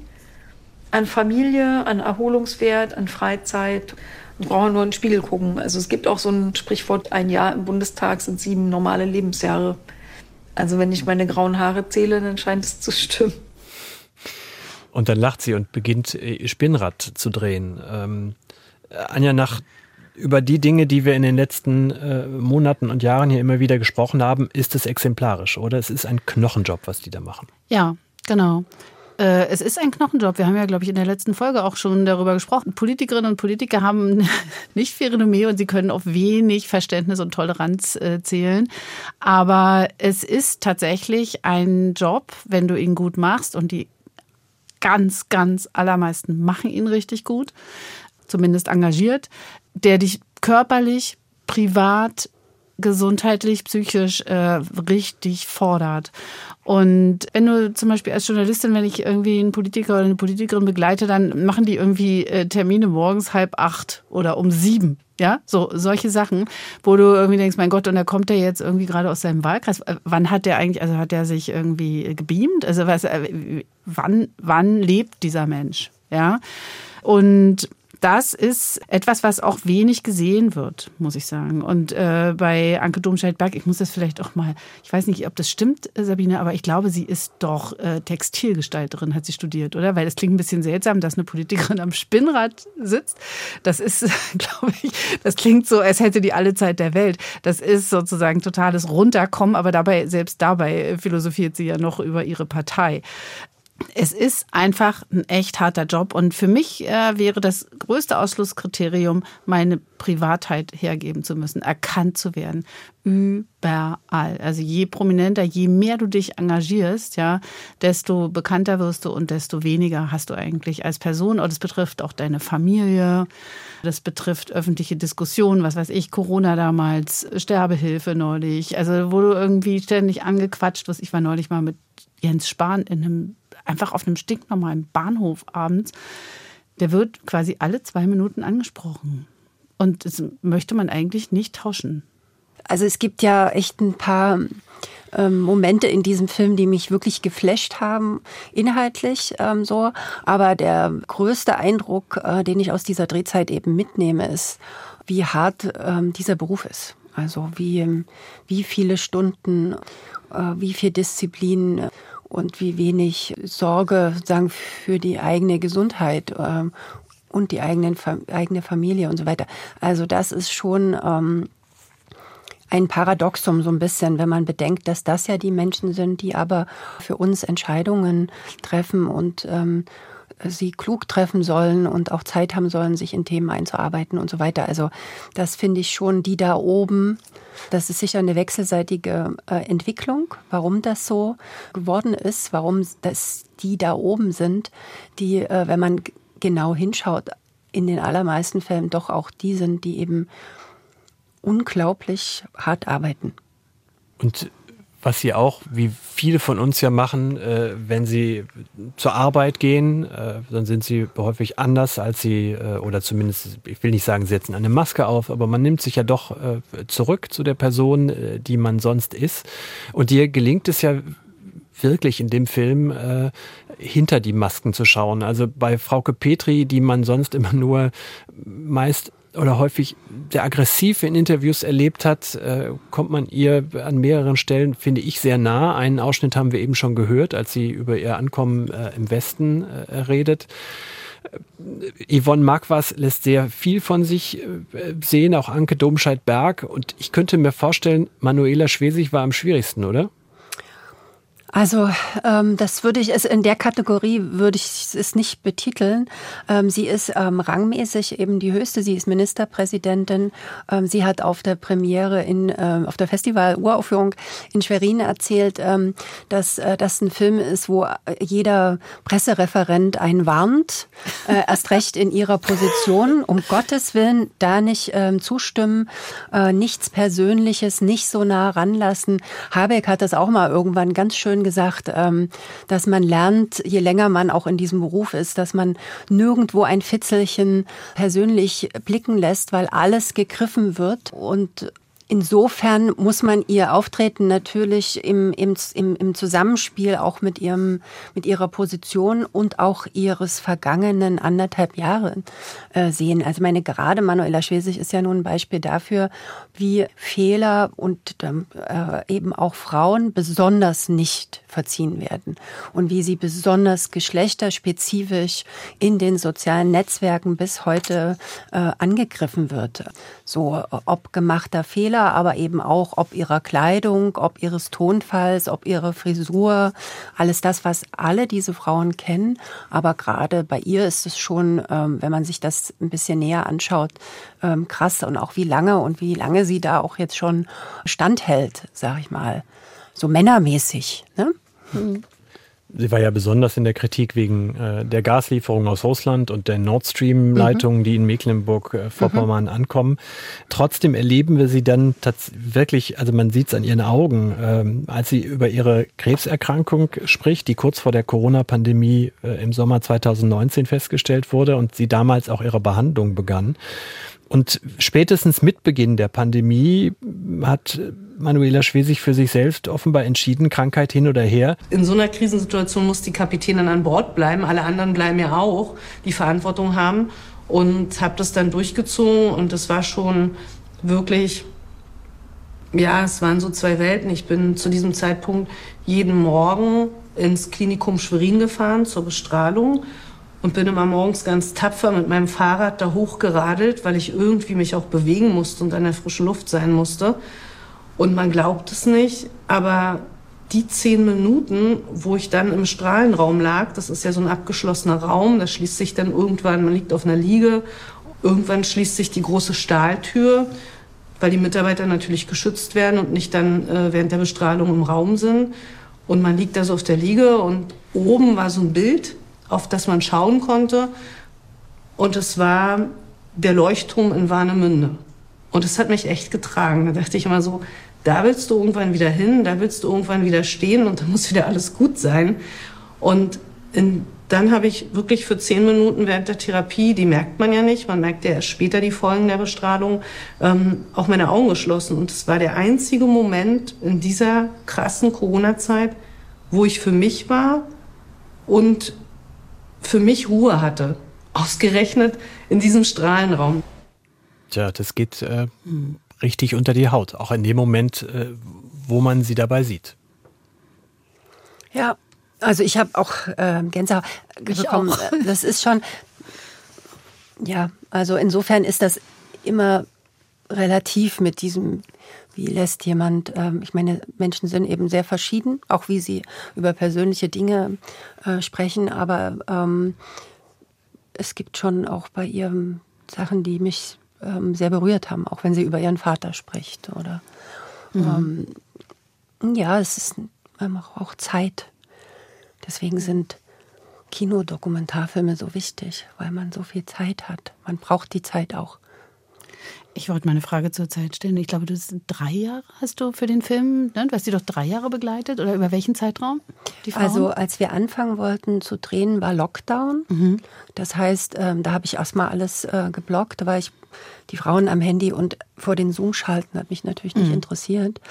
An Familie, an Erholungswert, an Freizeit. Ich brauche nur in den Spiegel gucken. Also es gibt auch so ein Sprichwort, ein Jahr im Bundestag sind sieben normale Lebensjahre. Also wenn ich meine grauen Haare zähle, dann scheint es zu stimmen. Und dann lacht sie und beginnt äh, Spinnrad zu drehen. Ähm, Anja, nach über die Dinge, die wir in den letzten äh, Monaten und Jahren hier immer wieder gesprochen haben, ist es exemplarisch, oder? Es ist ein Knochenjob, was die da machen. Ja, genau. Äh, es ist ein Knochenjob. Wir haben ja, glaube ich, in der letzten Folge auch schon darüber gesprochen. Politikerinnen und Politiker haben *laughs* nicht viel Renommee und sie können auf wenig Verständnis und Toleranz äh, zählen. Aber es ist tatsächlich ein Job, wenn du ihn gut machst und die ganz, ganz allermeisten machen ihn richtig gut, zumindest engagiert, der dich körperlich, privat, gesundheitlich, psychisch äh, richtig fordert. Und wenn du zum Beispiel als Journalistin, wenn ich irgendwie einen Politiker oder eine Politikerin begleite, dann machen die irgendwie äh, Termine morgens halb acht oder um sieben. Ja, so solche Sachen, wo du irgendwie denkst, mein Gott, und da kommt der jetzt irgendwie gerade aus seinem Wahlkreis. Äh, wann hat der eigentlich, also hat der sich irgendwie gebeamt? Also was, äh, wann, wann lebt dieser Mensch? Ja. Und das ist etwas, was auch wenig gesehen wird, muss ich sagen. Und äh, bei Anke Domscheit-Berg, ich muss das vielleicht auch mal, ich weiß nicht, ob das stimmt, Sabine, aber ich glaube, sie ist doch äh, Textilgestalterin, hat sie studiert, oder? Weil es klingt ein bisschen seltsam, dass eine Politikerin am Spinnrad sitzt. Das ist, *laughs* glaube ich, das klingt so, als hätte die alle Zeit der Welt. Das ist sozusagen totales Runterkommen, aber dabei, selbst dabei philosophiert sie ja noch über ihre Partei. Es ist einfach ein echt harter Job. Und für mich äh, wäre das größte Ausschlusskriterium, meine Privatheit hergeben zu müssen, erkannt zu werden. Überall. Also je prominenter, je mehr du dich engagierst, ja, desto bekannter wirst du und desto weniger hast du eigentlich als Person. Und das betrifft auch deine Familie. Das betrifft öffentliche Diskussionen, was weiß ich, Corona damals, Sterbehilfe neulich. Also wo du irgendwie ständig angequatscht wirst. Ich war neulich mal mit Jens Spahn in einem einfach auf einem stinknormalen Bahnhof abends, der wird quasi alle zwei Minuten angesprochen. Und das möchte man eigentlich nicht tauschen. Also es gibt ja echt ein paar ähm, Momente in diesem Film, die mich wirklich geflasht haben, inhaltlich ähm, so. Aber der größte Eindruck, äh, den ich aus dieser Drehzeit eben mitnehme, ist, wie hart ähm, dieser Beruf ist. Also wie, wie viele Stunden, äh, wie viel Disziplin und wie wenig Sorge sagen für die eigene Gesundheit ähm, und die eigenen, eigene Familie und so weiter. Also das ist schon ähm, ein Paradoxum so ein bisschen, wenn man bedenkt, dass das ja die Menschen sind, die aber für uns Entscheidungen treffen und ähm, sie klug treffen sollen und auch Zeit haben sollen, sich in Themen einzuarbeiten und so weiter. Also das finde ich schon, die da oben, das ist sicher eine wechselseitige äh, Entwicklung, warum das so geworden ist, warum das die da oben sind, die, äh, wenn man genau hinschaut, in den allermeisten Fällen doch auch die sind, die eben unglaublich hart arbeiten. Und was sie auch, wie viele von uns ja machen, äh, wenn sie zur Arbeit gehen, äh, dann sind sie häufig anders als sie, äh, oder zumindest, ich will nicht sagen, setzen eine Maske auf, aber man nimmt sich ja doch äh, zurück zu der Person, äh, die man sonst ist. Und dir gelingt es ja wirklich in dem Film äh, hinter die Masken zu schauen. Also bei Frauke Petri, die man sonst immer nur meist oder häufig sehr aggressiv in Interviews erlebt hat, äh, kommt man ihr an mehreren Stellen, finde ich, sehr nah. Einen Ausschnitt haben wir eben schon gehört, als sie über ihr Ankommen äh, im Westen äh, redet. Äh, Yvonne Marquas lässt sehr viel von sich äh, sehen, auch Anke Domscheit-Berg. Und ich könnte mir vorstellen, Manuela Schwesig war am schwierigsten, oder? Also ähm, das würde ich, also in der Kategorie würde ich es nicht betiteln. Ähm, sie ist ähm, rangmäßig eben die höchste. Sie ist Ministerpräsidentin. Ähm, sie hat auf der Premiere in ähm, auf der Festival-Uraufführung in Schwerin erzählt, ähm, dass äh, das ein Film ist, wo jeder Pressereferent einen warnt. Äh, erst recht in ihrer Position. Um Gottes Willen da nicht ähm, zustimmen, äh, nichts Persönliches, nicht so nah ranlassen. Habeck hat das auch mal irgendwann ganz schön gesagt, ähm, dass man lernt, je länger man auch in diesem Beruf ist, dass man nirgendwo ein Fitzelchen persönlich blicken lässt, weil alles gegriffen wird und Insofern muss man ihr Auftreten natürlich im, im, im, Zusammenspiel auch mit ihrem, mit ihrer Position und auch ihres vergangenen anderthalb Jahre äh, sehen. Also meine gerade Manuela Schwesig ist ja nun ein Beispiel dafür, wie Fehler und ähm, äh, eben auch Frauen besonders nicht verziehen werden und wie sie besonders geschlechterspezifisch in den sozialen Netzwerken bis heute äh, angegriffen wird. So ob gemachter Fehler, aber eben auch ob ihrer Kleidung, ob ihres Tonfalls, ob ihrer Frisur, alles das, was alle diese Frauen kennen. Aber gerade bei ihr ist es schon, ähm, wenn man sich das ein bisschen näher anschaut, ähm, krass und auch wie lange und wie lange sie da auch jetzt schon standhält, sag ich mal so männermäßig. Ne? Sie war ja besonders in der Kritik wegen äh, der Gaslieferung aus Russland und der Nord Stream-Leitungen, mhm. die in Mecklenburg-Vorpommern äh, mhm. ankommen. Trotzdem erleben wir sie dann wirklich, also man sieht es an ihren Augen, ähm, als sie über ihre Krebserkrankung spricht, die kurz vor der Corona-Pandemie äh, im Sommer 2019 festgestellt wurde und sie damals auch ihre Behandlung begann. Und spätestens mit Beginn der Pandemie hat Manuela Schwesig für sich selbst offenbar entschieden, Krankheit hin oder her. In so einer Krisensituation muss die Kapitänin an Bord bleiben. Alle anderen bleiben ja auch, die Verantwortung haben. Und habe das dann durchgezogen und es war schon wirklich, ja, es waren so zwei Welten. Ich bin zu diesem Zeitpunkt jeden Morgen ins Klinikum Schwerin gefahren zur Bestrahlung und bin immer morgens ganz tapfer mit meinem Fahrrad da hochgeradelt, weil ich irgendwie mich auch bewegen musste und an der frischen Luft sein musste. Und man glaubt es nicht, aber die zehn Minuten, wo ich dann im Strahlenraum lag, das ist ja so ein abgeschlossener Raum, da schließt sich dann irgendwann, man liegt auf einer Liege, irgendwann schließt sich die große Stahltür, weil die Mitarbeiter natürlich geschützt werden und nicht dann äh, während der Bestrahlung im Raum sind. Und man liegt da so auf der Liege und oben war so ein Bild, auf das man schauen konnte. Und es war der Leuchtturm in Warnemünde. Und es hat mich echt getragen. Da dachte ich immer so, da willst du irgendwann wieder hin, da willst du irgendwann wieder stehen und dann muss wieder alles gut sein. Und in, dann habe ich wirklich für zehn Minuten während der Therapie, die merkt man ja nicht, man merkt ja erst später die Folgen der Bestrahlung, ähm, auch meine Augen geschlossen. Und es war der einzige Moment in dieser krassen Corona-Zeit, wo ich für mich war und für mich Ruhe hatte. Ausgerechnet in diesem Strahlenraum. Tja, das geht äh, richtig unter die Haut, auch in dem Moment, äh, wo man sie dabei sieht. Ja, also ich habe auch äh, Gänsehaut bekommen. Auch. Das ist schon, ja, also insofern ist das immer relativ mit diesem, wie lässt jemand, ähm, ich meine, Menschen sind eben sehr verschieden, auch wie sie über persönliche Dinge äh, sprechen, aber ähm, es gibt schon auch bei ihr Sachen, die mich ähm, sehr berührt haben, auch wenn sie über ihren Vater spricht. Oder mhm. ähm, ja, es ist auch Zeit. Deswegen sind Kinodokumentarfilme so wichtig, weil man so viel Zeit hat. Man braucht die Zeit auch. Ich wollte mal eine Frage zur Zeit stellen. Ich glaube, du hast drei Jahre hast du für den Film, ne? du hast sie doch drei Jahre begleitet oder über welchen Zeitraum? also als wir anfangen wollten zu drehen, war Lockdown. Mhm. Das heißt, ähm, da habe ich erstmal alles äh, geblockt, da war ich die Frauen am Handy und vor den Zoom schalten hat mich natürlich nicht mhm. interessiert.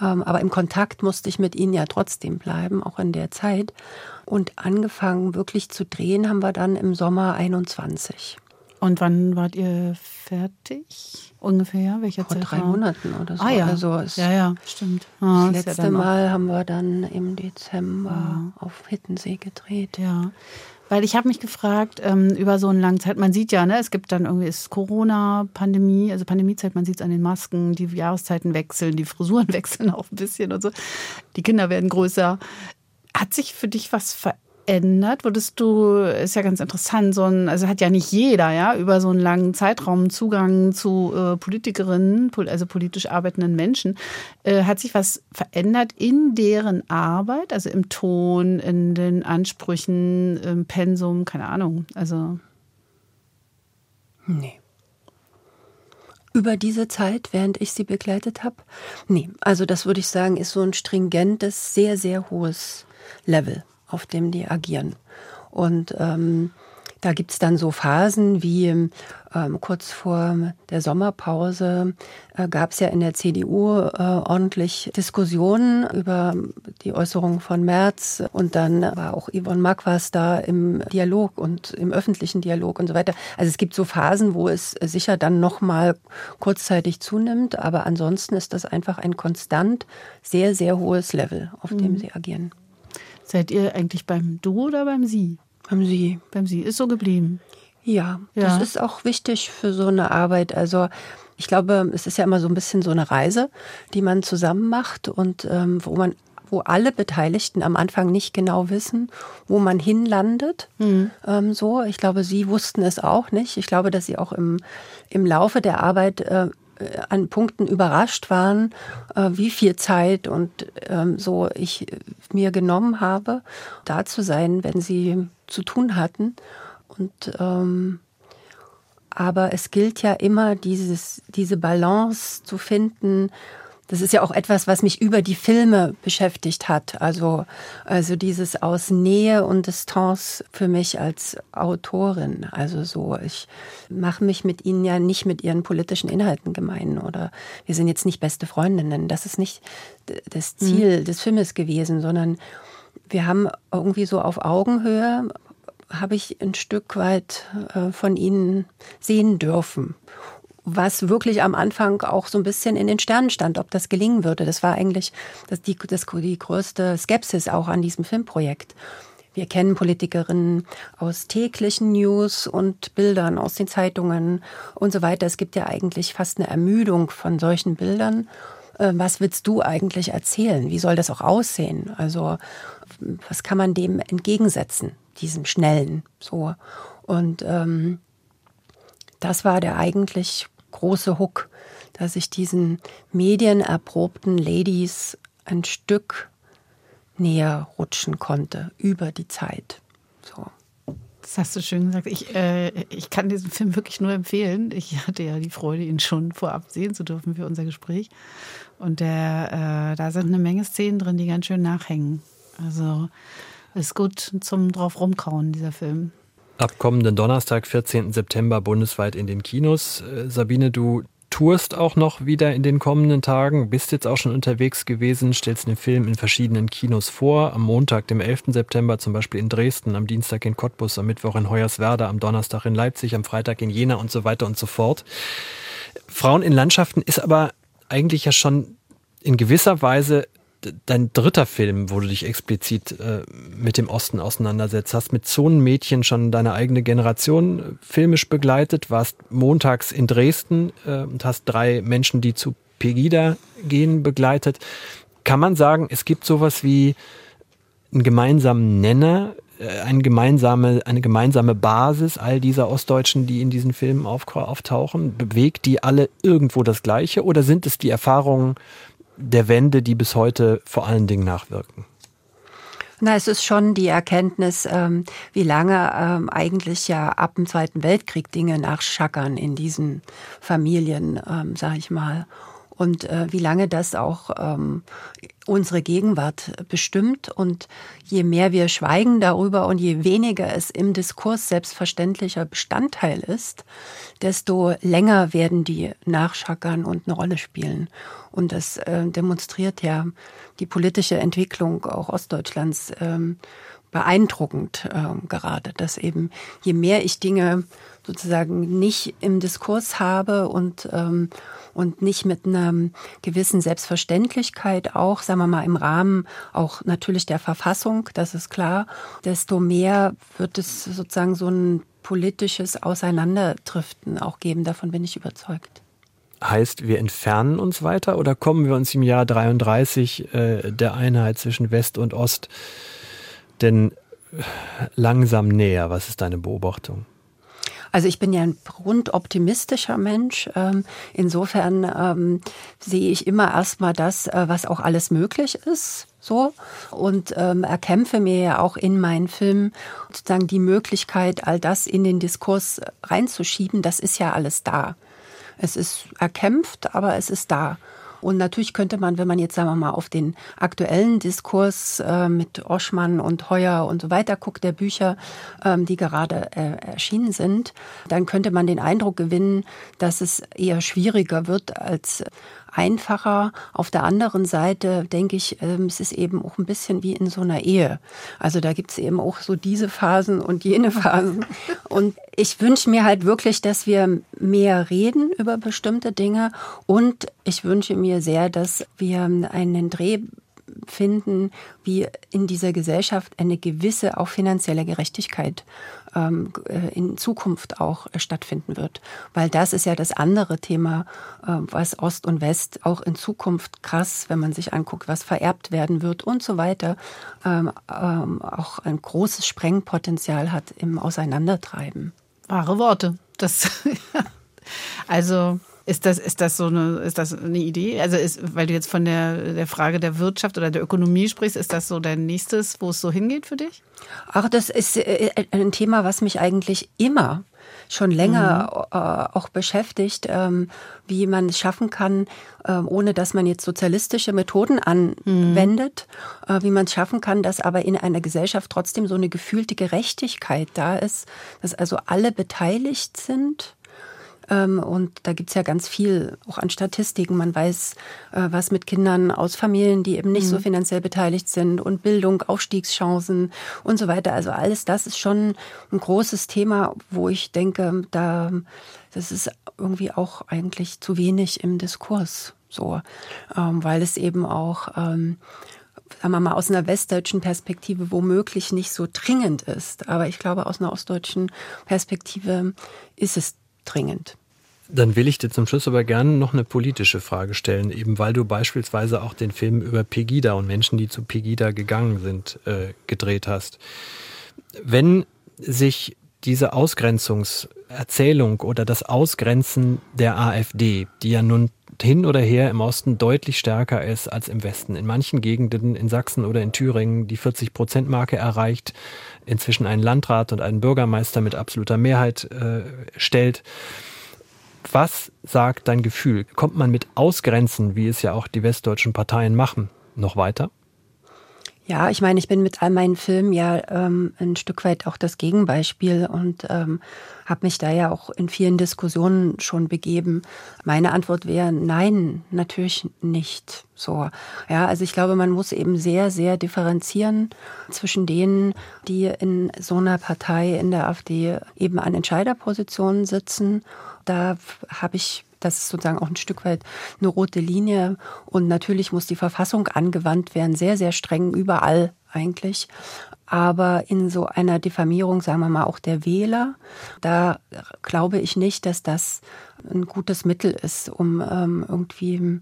Ähm, aber im Kontakt musste ich mit ihnen ja trotzdem bleiben, auch in der Zeit. Und angefangen wirklich zu drehen haben wir dann im Sommer 21. Und wann wart ihr fertig? Ungefähr? Welcher Vor drei Monaten oder so. Ah ja, also ja, ja, stimmt. Ah, das letzte ja Mal haben wir dann im Dezember ja. auf Hittensee gedreht. Ja, weil ich habe mich gefragt, ähm, über so eine lange Zeit, man sieht ja, ne, es gibt dann irgendwie ist Corona, Pandemie, also Pandemiezeit, man sieht es an den Masken, die Jahreszeiten wechseln, die Frisuren *laughs* wechseln auch ein bisschen und so. Die Kinder werden größer. Hat sich für dich was verändert? Ändert, würdest du, ist ja ganz interessant, so ein, also hat ja nicht jeder, ja, über so einen langen Zeitraum Zugang zu äh, Politikerinnen, also politisch arbeitenden Menschen. Äh, hat sich was verändert in deren Arbeit, also im Ton, in den Ansprüchen, im Pensum, keine Ahnung, also. Nee. Über diese Zeit, während ich sie begleitet habe? Nee, also das würde ich sagen, ist so ein stringentes, sehr, sehr hohes Level auf dem die agieren. Und ähm, da gibt's dann so Phasen wie ähm, kurz vor der Sommerpause äh, gab's ja in der CDU äh, ordentlich Diskussionen über die Äußerungen von Merz und dann war auch Yvonne Marquardt da im Dialog und im öffentlichen Dialog und so weiter. Also es gibt so Phasen, wo es sicher dann nochmal kurzzeitig zunimmt, aber ansonsten ist das einfach ein konstant sehr, sehr hohes Level, auf dem mhm. sie agieren. Seid ihr eigentlich beim Du oder beim Sie? Beim Sie. Beim Sie. Ist so geblieben. Ja, ja, das ist auch wichtig für so eine Arbeit. Also ich glaube, es ist ja immer so ein bisschen so eine Reise, die man zusammen macht und ähm, wo man wo alle Beteiligten am Anfang nicht genau wissen, wo man hinlandet. Mhm. Ähm, so, ich glaube, sie wussten es auch nicht. Ich glaube, dass sie auch im, im Laufe der Arbeit äh, an Punkten überrascht waren, äh, wie viel Zeit und ähm, so ich mir genommen habe, da zu sein, wenn sie zu tun hatten. Und ähm, aber es gilt ja immer, dieses, diese Balance zu finden das ist ja auch etwas, was mich über die Filme beschäftigt hat. Also, also dieses aus Nähe und Distanz für mich als Autorin. Also so, ich mache mich mit ihnen ja nicht mit ihren politischen Inhalten gemein oder wir sind jetzt nicht beste Freundinnen. Das ist nicht das Ziel mhm. des Filmes gewesen, sondern wir haben irgendwie so auf Augenhöhe habe ich ein Stück weit äh, von ihnen sehen dürfen was wirklich am Anfang auch so ein bisschen in den Sternen stand, ob das gelingen würde. Das war eigentlich das, die, das, die größte Skepsis auch an diesem Filmprojekt. Wir kennen Politikerinnen aus täglichen News und Bildern aus den Zeitungen und so weiter. Es gibt ja eigentlich fast eine Ermüdung von solchen Bildern. äh, was willst du eigentlich erzählen? Wie soll das auch aussehen? Also was kann man dem entgegensetzen, diesem Schnellen? So. Und ähm, das war der eigentlich große Hook, dass ich diesen medienerprobten Ladies ein Stück näher rutschen konnte über die Zeit. So. Das hast du schön gesagt. Ich, äh, ich kann diesen Film wirklich nur empfehlen. Ich hatte ja die Freude, ihn schon vorab sehen zu dürfen für unser Gespräch. Und der, äh, da sind eine Menge Szenen drin, die ganz schön nachhängen. Also ist gut zum drauf rumkauen, dieser Film. Ab kommenden Donnerstag, 14. September, bundesweit in den Kinos. Äh, Sabine, du tourst auch noch wieder in den kommenden Tagen, bist jetzt auch schon unterwegs gewesen, stellst den Film in verschiedenen Kinos vor. Am Montag, dem 11. September zum Beispiel in Dresden, am Dienstag in Cottbus, am Mittwoch in Hoyerswerda, am Donnerstag in Leipzig, am Freitag in Jena und so weiter und so fort. Frauen in Landschaften ist aber eigentlich ja schon in gewisser Weise dein dritter Film, wo du dich explizit äh, mit dem Osten auseinandersetzt, hast mit Zonenmädchen schon deine eigene Generation äh, filmisch begleitet, warst montags in Dresden äh, und hast drei Menschen, die zu Pegida gehen, begleitet. Kann man sagen, es gibt sowas wie einen gemeinsamen Nenner, äh, eine gemeinsame, eine gemeinsame Basis all dieser Ostdeutschen, die in diesen Filmen auftauchen? Bewegt die alle irgendwo das Gleiche oder sind es die Erfahrungen der Wende, die bis heute vor allen Dingen nachwirken? Na, es ist schon die Erkenntnis, ähm, wie lange ähm, eigentlich ja ab dem Zweiten Weltkrieg Dinge nachschackern in diesen Familien, ähm, sag ich mal und äh, wie lange das auch ähm, unsere Gegenwart bestimmt. Und je mehr wir schweigen darüber und je weniger es im Diskurs selbstverständlicher Bestandteil ist, desto länger werden die nachschackern und eine Rolle spielen. Und das äh, demonstriert ja die politische Entwicklung auch Ostdeutschlands ähm, beeindruckend äh, gerade, dass eben je mehr ich Dinge sozusagen nicht im Diskurs habe und ähm, und nicht mit einer gewissen Selbstverständlichkeit auch, sagen wir mal, im Rahmen auch natürlich der Verfassung, das ist klar, desto mehr wird es sozusagen so ein politisches Auseinanderdriften auch geben. Davon bin ich überzeugt. Heißt, wir entfernen uns weiter oder kommen wir uns im Jahr 33 äh, der Einheit zwischen West und Ost denn langsam näher? Was ist deine Beobachtung? Also ich bin ja ein grundoptimistischer Mensch. Ähm, insofern ähm, sehe ich immer erstmal das, äh, was auch alles möglich ist. So und ähm, erkämpfe mir ja auch in meinen Filmen sozusagen die Möglichkeit, all das in den Diskurs reinzuschieben. Das ist ja alles da. Es ist erkämpft, aber es ist da. Und natürlich könnte man, wenn man jetzt, sagen wir mal, auf den aktuellen Diskurs äh, mit Oschmann und Heuer und so weiter guckt, der Bücher, ähm, die gerade äh, erschienen sind, dann könnte man den Eindruck gewinnen, dass es eher schwieriger wird als einfacher. Auf der anderen Seite denke ich, ähm, es ist eben auch ein bisschen wie in so einer Ehe. Also da gibt es eben auch so diese Phasen und jene Phasen. *laughs* Und ich wünsche mir halt wirklich, dass wir mehr reden über bestimmte Dinge. Und ich wünsche mir sehr, dass wir einen Dreh finden, wie in dieser Gesellschaft eine gewisse auch finanzielle Gerechtigkeit ähm, äh, in Zukunft auch äh, stattfinden wird. Weil das ist ja das andere Thema, äh, was Ost und West auch in Zukunft krass, wenn man sich anguckt, was vererbt werden wird und so weiter, ähm, ähm, auch ein großes Sprengpotenzial hat im Auseinandertreiben. Wahre Worte. Das *laughs* also ist das, ist das so eine, ist das eine Idee? Also ist, weil du jetzt von der, der Frage der Wirtschaft oder der Ökonomie sprichst, ist das so dein nächstes, wo es so hingeht für dich? Ach, das ist äh, ein Thema, was mich eigentlich immer schon länger mhm. äh, auch beschäftigt, ähm, wie man es schaffen kann, äh, ohne dass man jetzt sozialistische Methoden anwendet, mhm. äh, wie man es schaffen kann, dass aber in einer Gesellschaft trotzdem so eine gefühlte Gerechtigkeit da ist, dass also alle beteiligt sind ähm, und da gibt's ja ganz viel auch an Statistiken. Man weiß, äh, was mit Kindern aus Familien, die eben nicht mhm. so finanziell beteiligt sind und Bildung, Aufstiegschancen und so weiter. Also alles das ist schon ein großes Thema, wo ich denke, da, das ist irgendwie auch eigentlich zu wenig im Diskurs so, ähm, weil es eben auch, ähm, sagen wir mal, aus einer westdeutschen Perspektive womöglich nicht so dringend ist. Aber ich glaube, aus einer ostdeutschen Perspektive ist es dringend. Dann will ich dir zum Schluss aber gerne noch eine politische Frage stellen, eben weil du beispielsweise auch den Film über Pegida und Menschen, die zu Pegida gegangen sind, äh, gedreht hast. Wenn sich diese Ausgrenzungserzählung oder das Ausgrenzen der AfD, die ja nun hin oder her im Osten deutlich stärker ist als im Westen. In manchen Gegenden, in Sachsen oder in Thüringen, die 40-Prozent-Marke erreicht, inzwischen einen Landrat und einen Bürgermeister mit absoluter Mehrheit äh, stellt. Was sagt dein Gefühl? Kommt man mit Ausgrenzen, wie es ja auch die westdeutschen Parteien machen, noch weiter? Ja, ich meine, ich bin mit all meinen Filmen ja ähm, ein Stück weit auch das Gegenbeispiel und ähm, habe mich da ja auch in vielen Diskussionen schon begeben. Meine Antwort wäre nein, natürlich nicht so. Ja, also ich glaube, man muss eben sehr, sehr differenzieren zwischen denen, die in so einer Partei in der AfD eben an Entscheiderpositionen sitzen. Da habe ich das ist sozusagen auch ein Stück weit eine rote Linie. Und natürlich muss die Verfassung angewandt werden, sehr, sehr streng überall eigentlich. Aber in so einer Diffamierung, sagen wir mal, auch der Wähler, da glaube ich nicht, dass das ein gutes Mittel ist, um ähm, irgendwie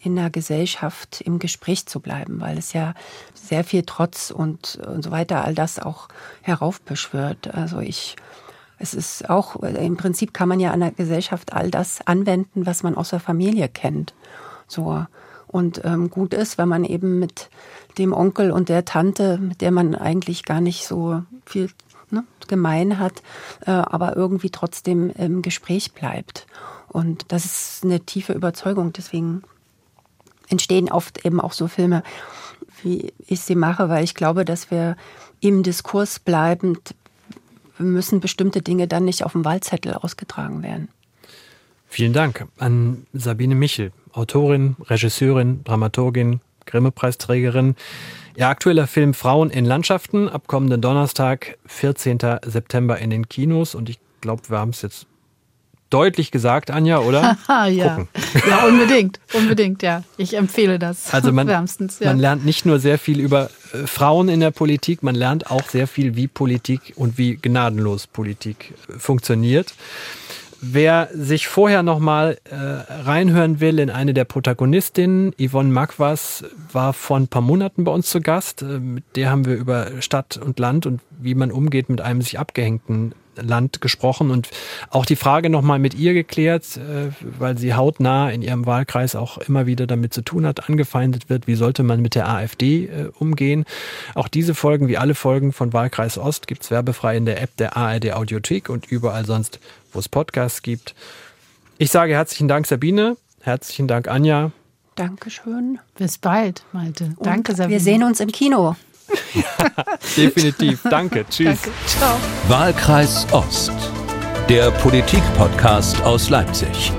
in der Gesellschaft im Gespräch zu bleiben, weil es ja sehr viel Trotz und, und so weiter all das auch heraufbeschwört. Also ich es ist auch, im Prinzip kann man ja an der Gesellschaft all das anwenden, was man aus der Familie kennt. So. Und ähm, gut ist, wenn man eben mit dem Onkel und der Tante, mit der man eigentlich gar nicht so viel ne, gemein hat, äh, aber irgendwie trotzdem im Gespräch bleibt. Und das ist eine tiefe Überzeugung. Deswegen entstehen oft eben auch so Filme, wie ich sie mache, weil ich glaube, dass wir im Diskurs bleibend müssen bestimmte Dinge dann nicht auf dem Wahlzettel ausgetragen werden. Vielen Dank an Sabine Michel, Autorin, Regisseurin, Dramaturgin, Grimme-Preisträgerin. Ihr aktueller Film Frauen in Landschaften ab kommenden Donnerstag, 14. September in den Kinos. Und ich glaube, wir haben es jetzt deutlich gesagt, Anja, oder? *laughs* ja. ja, unbedingt, unbedingt, ja. Ich empfehle das also man, *laughs* wärmstens. Ja. Man lernt nicht nur sehr viel über Frauen in der Politik, man lernt auch sehr viel, wie Politik und wie gnadenlos Politik äh, funktioniert. Wer sich vorher noch mal äh, reinhören will in eine der Protagonistinnen, Yvonne Magwas, war vor ein paar Monaten bei uns zu Gast. Äh, mit der haben wir über Stadt und Land und wie man umgeht mit einem sich abgehängten Land gesprochen und auch die Frage nochmal mit ihr geklärt, äh, weil sie hautnah in ihrem Wahlkreis auch immer wieder damit zu tun hat, angefeindet wird, wie sollte man mit der AfD äh, umgehen. Auch diese Folgen, wie alle Folgen von Wahlkreis Ost, gibt's werbefrei in der App der ARD Audiothek und überall sonst, wo es Podcasts gibt. Ich sage herzlichen Dank, Sabine. Herzlichen Dank, Anja. Dankeschön. Bis bald, Malte. Danke, Sabine. Wir sehen uns im Kino. Ja, *laughs* definitiv. Danke. Tschüss. Danke. Ciao. Wahlkreis Ost, der Politik-Podcast aus Leipzig.